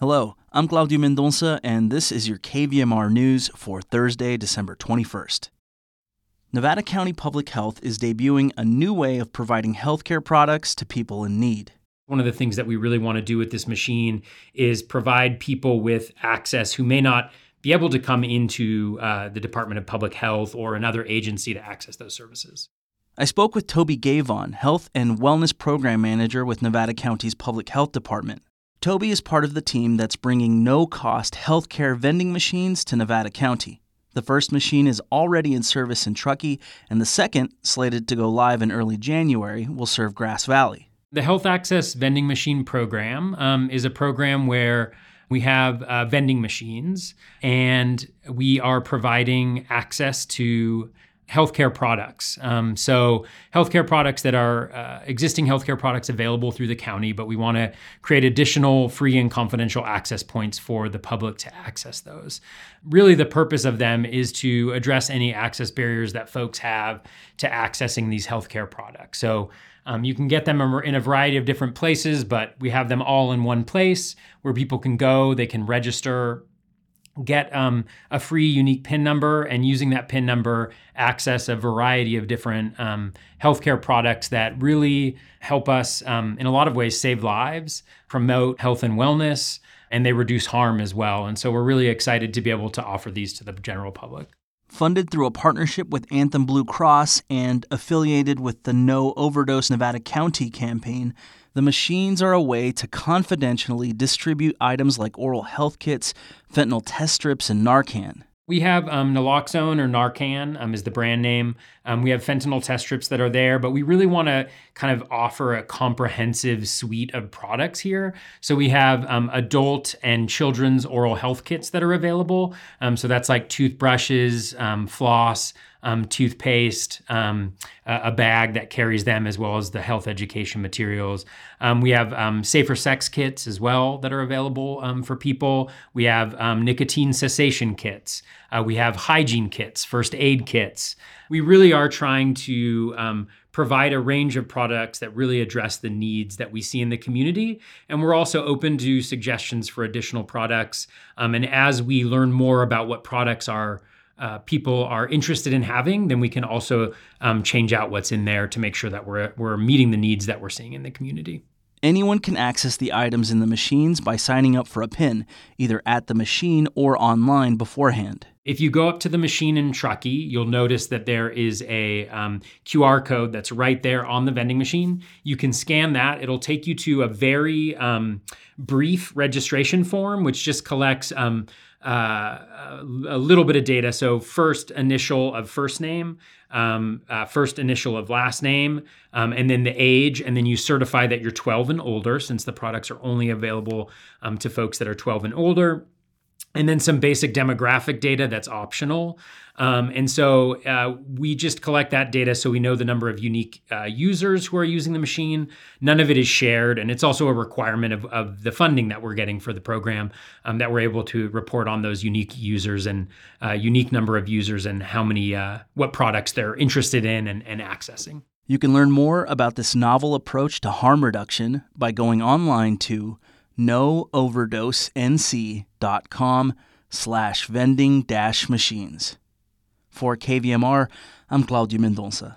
Hello, I'm Claudio Mendonça, and this is your KVMR news for Thursday, December 21st. Nevada County Public Health is debuting a new way of providing healthcare products to people in need. One of the things that we really want to do with this machine is provide people with access who may not be able to come into uh, the Department of Public Health or another agency to access those services. I spoke with Toby Guevin, Health and Wellness Program Manager with Nevada County's Public Health Department. Toby is part of the team that's bringing no cost healthcare vending machines to Nevada County. The first machine is already in service in Truckee, and the second, slated to go live in early January, will serve Grass Valley. The Health Access Vending Machine Program um, is a program where we have uh, vending machines and we are providing access to healthcare products. Um, so, healthcare products that are uh, existing healthcare products available through the county, but we want to create additional free and confidential access points for the public to access those. Really, the purpose of them is to address any access barriers that folks have to accessing these healthcare products. So, um, you can get them in a variety of different places, but we have them all in one place where people can go, they can register, get um, a free unique PIN number, and using that PIN number, access a variety of different um, healthcare products that really help us, um, in a lot of ways, save lives, promote health and wellness, and they reduce harm as well. And so we're really excited to be able to offer these to the general public. Funded through a partnership with Anthem Blue Cross and affiliated with the No Overdose Nevada County campaign, the machines are a way to confidentially distribute items like oral health kits, fentanyl test strips, and Narcan. We have um, naloxone or Narcan um, is the brand name. Um, we have fentanyl test strips that are there, but we really want to kind of offer a comprehensive suite of products here. So we have um, adult and children's oral health kits that are available. Um, so that's like toothbrushes, um, floss, um, toothpaste, um, a bag that carries them, as well as the health education materials. Um, we have um, safer sex kits as well that are available um, for people. We have um, nicotine cessation kits. Uh, we have hygiene kits, first aid kits. We really are trying to provide a range of products that really address the needs that we see in the community. And we're also open to suggestions for additional products. And as we learn more about what products are uh, people are interested in having, then we can also um, change out what's in there to make sure that we're, we're meeting the needs that we're seeing in the community. Anyone can access the items in the machines by signing up for a PIN, either at the machine or online beforehand. If you go up to the machine in Truckee, you'll notice that there is a um, QR code that's right there on the vending machine. You can scan that. It'll take you to a very um, brief registration form, which just collects um, uh, a little bit of data. So, first initial of first name, um, uh, first initial of last name, um, and then the age. And then you certify that you're 12 and older, since the products are only available um, to folks that are 12 and older and then some basic demographic data that's optional. Um, and so uh, we just collect that data so we know the number of unique uh, users who are using the machine. None of it is shared, and it's also a requirement of, of the funding that we're getting for the program um, that we're able to report on those unique users and uh, unique number of users and how many, uh, what products they're interested in and, and accessing. You can learn more about this novel approach to harm reduction by going online to nooverdosenc.com slash vending dash machines. For KVMR, I'm Claudio Mendonça.